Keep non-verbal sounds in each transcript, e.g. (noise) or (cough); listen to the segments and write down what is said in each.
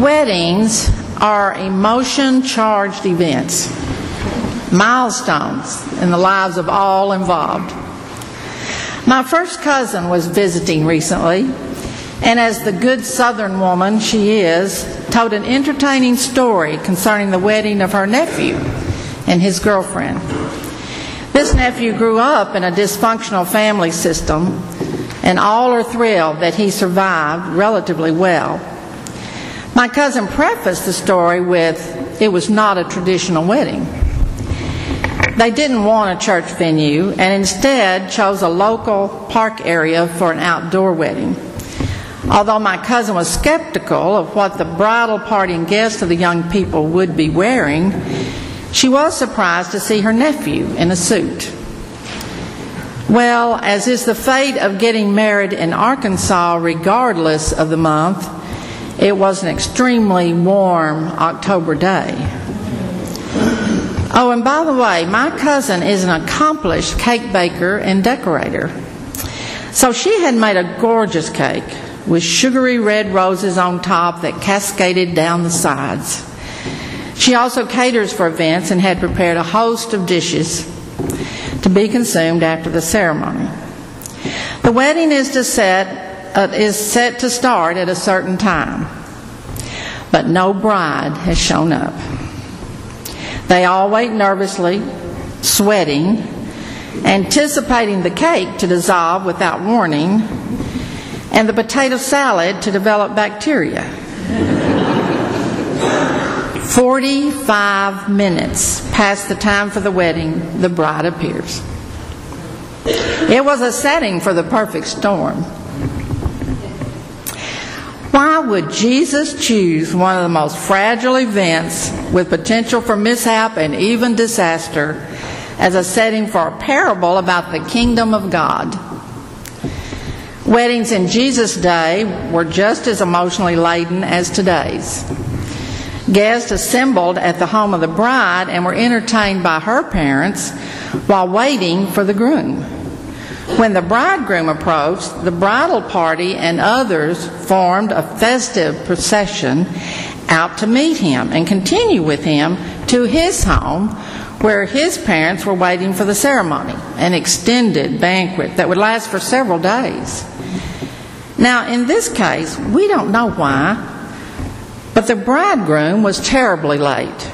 Weddings are emotion charged events, milestones in the lives of all involved. My first cousin was visiting recently, and as the good southern woman she is, told an entertaining story concerning the wedding of her nephew and his girlfriend. This nephew grew up in a dysfunctional family system, and all are thrilled that he survived relatively well. My cousin prefaced the story with, it was not a traditional wedding. They didn't want a church venue and instead chose a local park area for an outdoor wedding. Although my cousin was skeptical of what the bridal party and guests of the young people would be wearing, she was surprised to see her nephew in a suit. Well, as is the fate of getting married in Arkansas, regardless of the month, it was an extremely warm October day. Oh, and by the way, my cousin is an accomplished cake baker and decorator. So she had made a gorgeous cake with sugary red roses on top that cascaded down the sides. She also caters for events and had prepared a host of dishes to be consumed after the ceremony. The wedding is, to set, uh, is set to start at a certain time, but no bride has shown up. They all wait nervously, sweating, anticipating the cake to dissolve without warning, and the potato salad to develop bacteria. (laughs) 45 minutes past the time for the wedding, the bride appears. It was a setting for the perfect storm. Why would Jesus choose one of the most fragile events with potential for mishap and even disaster as a setting for a parable about the kingdom of God? Weddings in Jesus' day were just as emotionally laden as today's. Guests assembled at the home of the bride and were entertained by her parents while waiting for the groom. When the bridegroom approached, the bridal party and others formed a festive procession out to meet him and continue with him to his home where his parents were waiting for the ceremony, an extended banquet that would last for several days. Now, in this case, we don't know why, but the bridegroom was terribly late,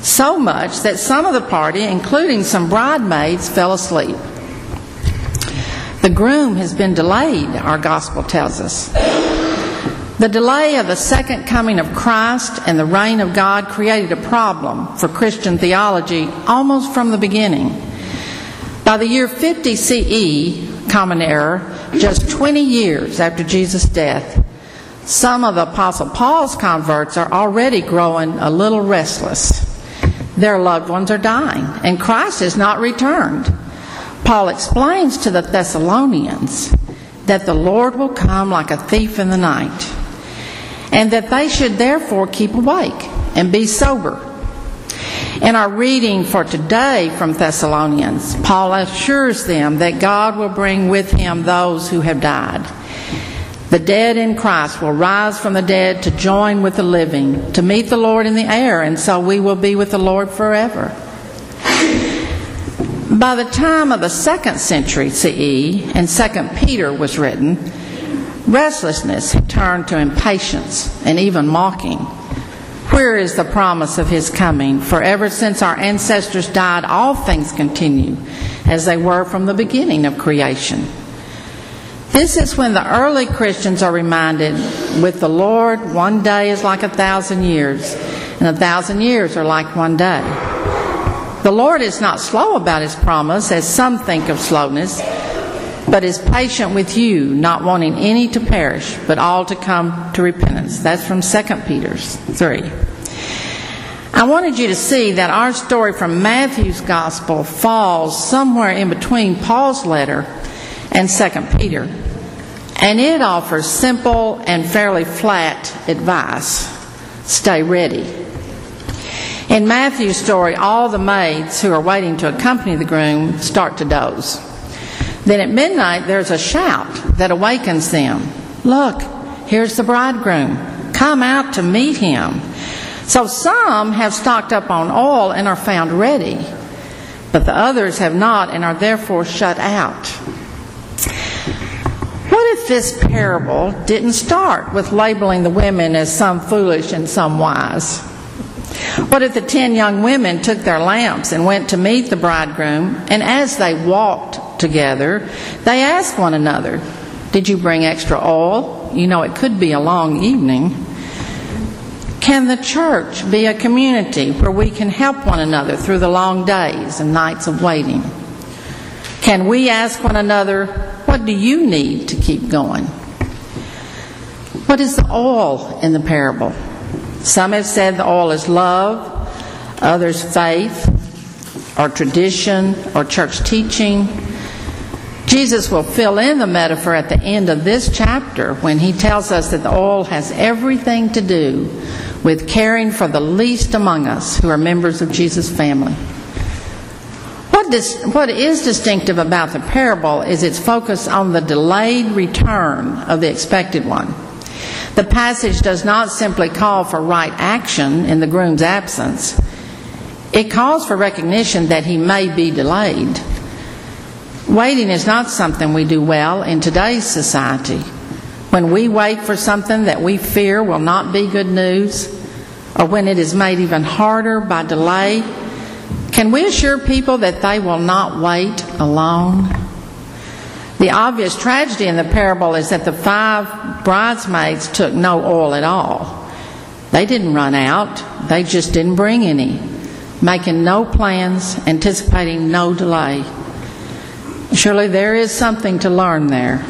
so much that some of the party, including some bridesmaids, fell asleep. The groom has been delayed, our gospel tells us. The delay of the second coming of Christ and the reign of God created a problem for Christian theology almost from the beginning. By the year 50 CE, Common Era, just 20 years after Jesus' death, some of the Apostle Paul's converts are already growing a little restless. Their loved ones are dying, and Christ has not returned. Paul explains to the Thessalonians that the Lord will come like a thief in the night, and that they should therefore keep awake and be sober. In our reading for today from Thessalonians, Paul assures them that God will bring with him those who have died the dead in Christ will rise from the dead to join with the living, to meet the Lord in the air, and so we will be with the Lord forever. By the time of the second century CE and Second Peter was written, restlessness had turned to impatience and even mocking. Where is the promise of his coming? For ever since our ancestors died, all things continue as they were from the beginning of creation. This is when the early Christians are reminded with the Lord, one day is like a thousand years, and a thousand years are like one day. The Lord is not slow about his promise, as some think of slowness, but is patient with you, not wanting any to perish, but all to come to repentance. That's from 2 Peter 3. I wanted you to see that our story from Matthew's Gospel falls somewhere in between Paul's letter and 2 Peter. And it offers simple and fairly flat advice stay ready. In Matthew's story, all the maids who are waiting to accompany the groom start to doze. Then at midnight, there's a shout that awakens them Look, here's the bridegroom. come out to meet him. So some have stocked up on oil and are found ready, but the others have not and are therefore shut out. What if this parable didn't start with labeling the women as some foolish and some wise? What if the ten young women took their lamps and went to meet the bridegroom, and as they walked together, they asked one another, Did you bring extra oil? You know, it could be a long evening. Can the church be a community where we can help one another through the long days and nights of waiting? Can we ask one another, What do you need to keep going? What is the oil in the parable? Some have said oil is love, others faith, or tradition, or church teaching. Jesus will fill in the metaphor at the end of this chapter when he tells us that the oil has everything to do with caring for the least among us who are members of Jesus' family. What, dis- what is distinctive about the parable is its focus on the delayed return of the expected one. The passage does not simply call for right action in the groom's absence, it calls for recognition that he may be delayed. Waiting is not something we do well in today's society. When we wait for something that we fear will not be good news, or when it is made even harder by delay, can we assure people that they will not wait alone? The obvious tragedy in the parable is that the five bridesmaids took no oil at all. They didn't run out, they just didn't bring any, making no plans, anticipating no delay. Surely there is something to learn there.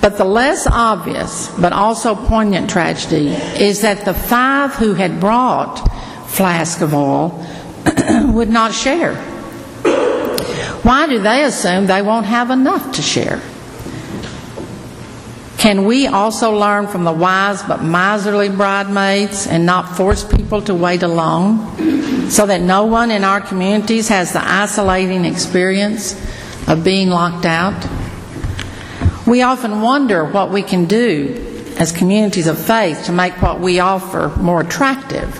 But the less obvious, but also poignant tragedy is that the five who had brought flask of oil (clears throat) would not share. Why do they assume they won't have enough to share? Can we also learn from the wise but miserly bridesmaids and not force people to wait alone so that no one in our communities has the isolating experience of being locked out? We often wonder what we can do as communities of faith to make what we offer more attractive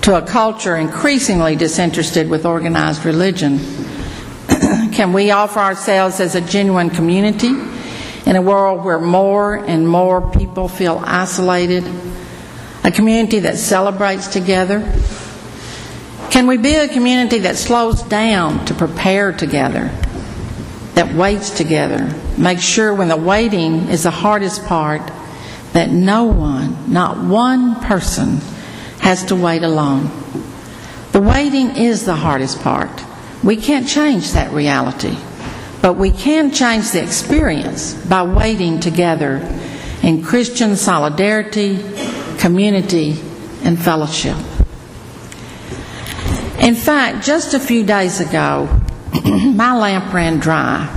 to a culture increasingly disinterested with organized religion. (coughs) Can we offer ourselves as a genuine community in a world where more and more people feel isolated? A community that celebrates together? Can we be a community that slows down to prepare together, that waits together, makes sure when the waiting is the hardest part that no one, not one person, has to wait alone? The waiting is the hardest part. We can't change that reality, but we can change the experience by waiting together in Christian solidarity, community, and fellowship. In fact, just a few days ago, (clears throat) my lamp ran dry.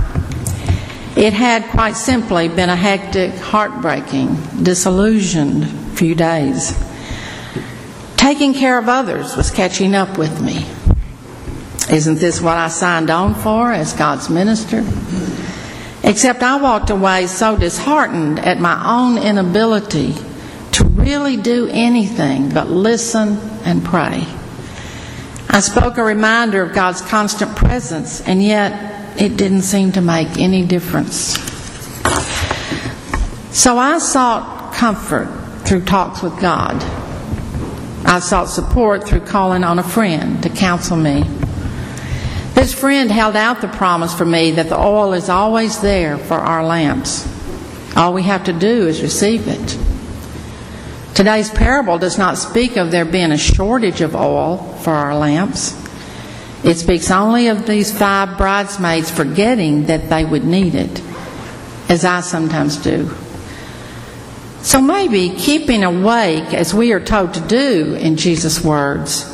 It had quite simply been a hectic, heartbreaking, disillusioned few days. Taking care of others was catching up with me. Isn't this what I signed on for as God's minister? Except I walked away so disheartened at my own inability to really do anything but listen and pray. I spoke a reminder of God's constant presence, and yet it didn't seem to make any difference. So I sought comfort through talks with God. I sought support through calling on a friend to counsel me. This friend held out the promise for me that the oil is always there for our lamps. All we have to do is receive it. Today's parable does not speak of there being a shortage of oil for our lamps. It speaks only of these five bridesmaids forgetting that they would need it, as I sometimes do. So maybe keeping awake, as we are told to do in Jesus' words,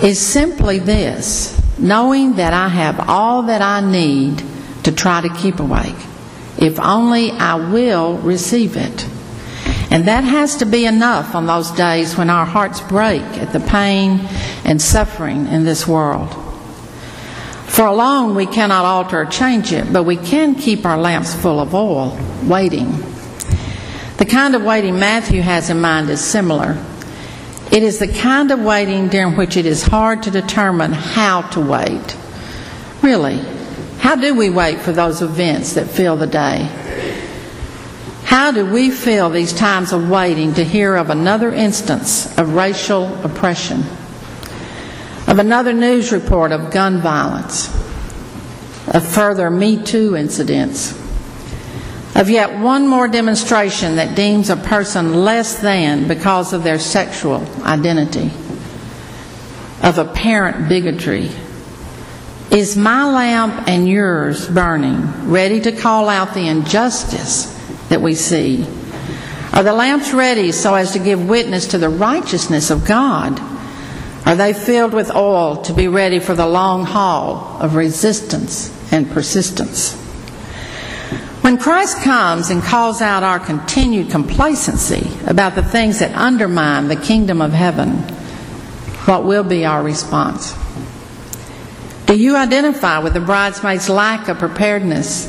is simply this knowing that I have all that I need to try to keep awake, if only I will receive it. And that has to be enough on those days when our hearts break at the pain and suffering in this world. For long, we cannot alter or change it, but we can keep our lamps full of oil, waiting. The kind of waiting Matthew has in mind is similar. It is the kind of waiting during which it is hard to determine how to wait. Really, how do we wait for those events that fill the day? How do we feel these times of waiting to hear of another instance of racial oppression, of another news report of gun violence, of further Me Too incidents, of yet one more demonstration that deems a person less than because of their sexual identity, of apparent bigotry? Is my lamp and yours burning, ready to call out the injustice that we see? Are the lamps ready so as to give witness to the righteousness of God? Are they filled with oil to be ready for the long haul of resistance and persistence? When Christ comes and calls out our continued complacency about the things that undermine the kingdom of heaven, what will be our response? Do you identify with the bridesmaid's lack of preparedness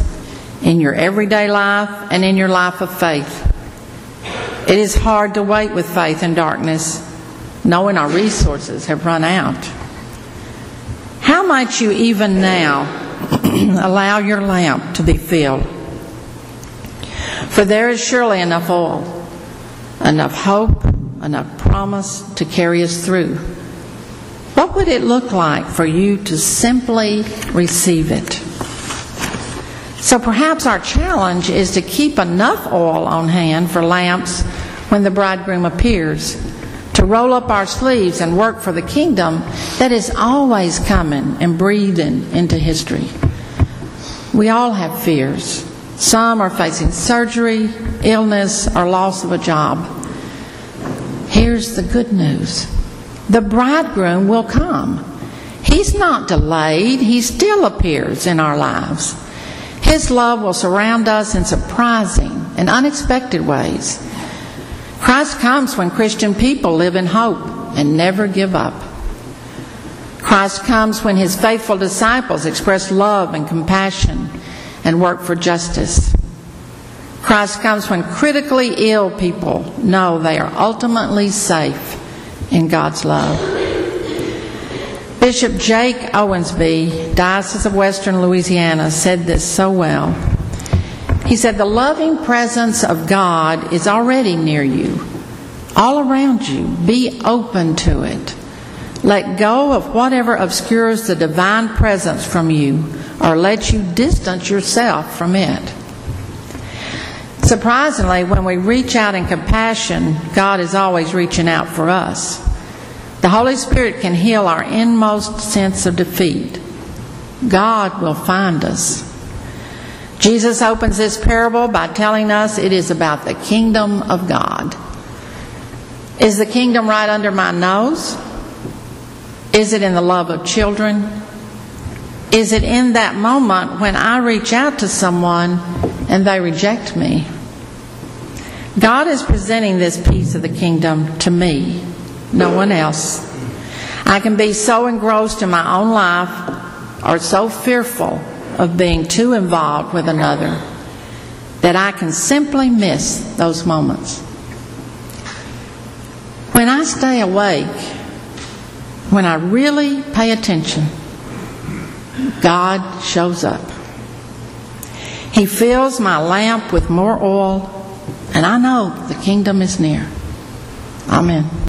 in your everyday life and in your life of faith? It is hard to wait with faith in darkness, knowing our resources have run out. How might you even now (clears throat) allow your lamp to be filled? For there is surely enough oil, enough hope, enough promise to carry us through. What would it look like for you to simply receive it? So perhaps our challenge is to keep enough oil on hand for lamps when the bridegroom appears, to roll up our sleeves and work for the kingdom that is always coming and breathing into history. We all have fears. Some are facing surgery, illness, or loss of a job. Here's the good news the bridegroom will come. He's not delayed, he still appears in our lives. His love will surround us in surprising and unexpected ways. Christ comes when Christian people live in hope and never give up. Christ comes when his faithful disciples express love and compassion and work for justice. Christ comes when critically ill people know they are ultimately safe in God's love. Bishop Jake Owensby, Diocese of Western Louisiana, said this so well. He said, The loving presence of God is already near you, all around you. Be open to it. Let go of whatever obscures the divine presence from you or lets you distance yourself from it. Surprisingly, when we reach out in compassion, God is always reaching out for us. The Holy Spirit can heal our inmost sense of defeat. God will find us. Jesus opens this parable by telling us it is about the kingdom of God. Is the kingdom right under my nose? Is it in the love of children? Is it in that moment when I reach out to someone and they reject me? God is presenting this piece of the kingdom to me, no one else. I can be so engrossed in my own life or so fearful of being too involved with another that I can simply miss those moments. When I stay awake, when I really pay attention, God shows up. He fills my lamp with more oil, and I know the kingdom is near. Amen.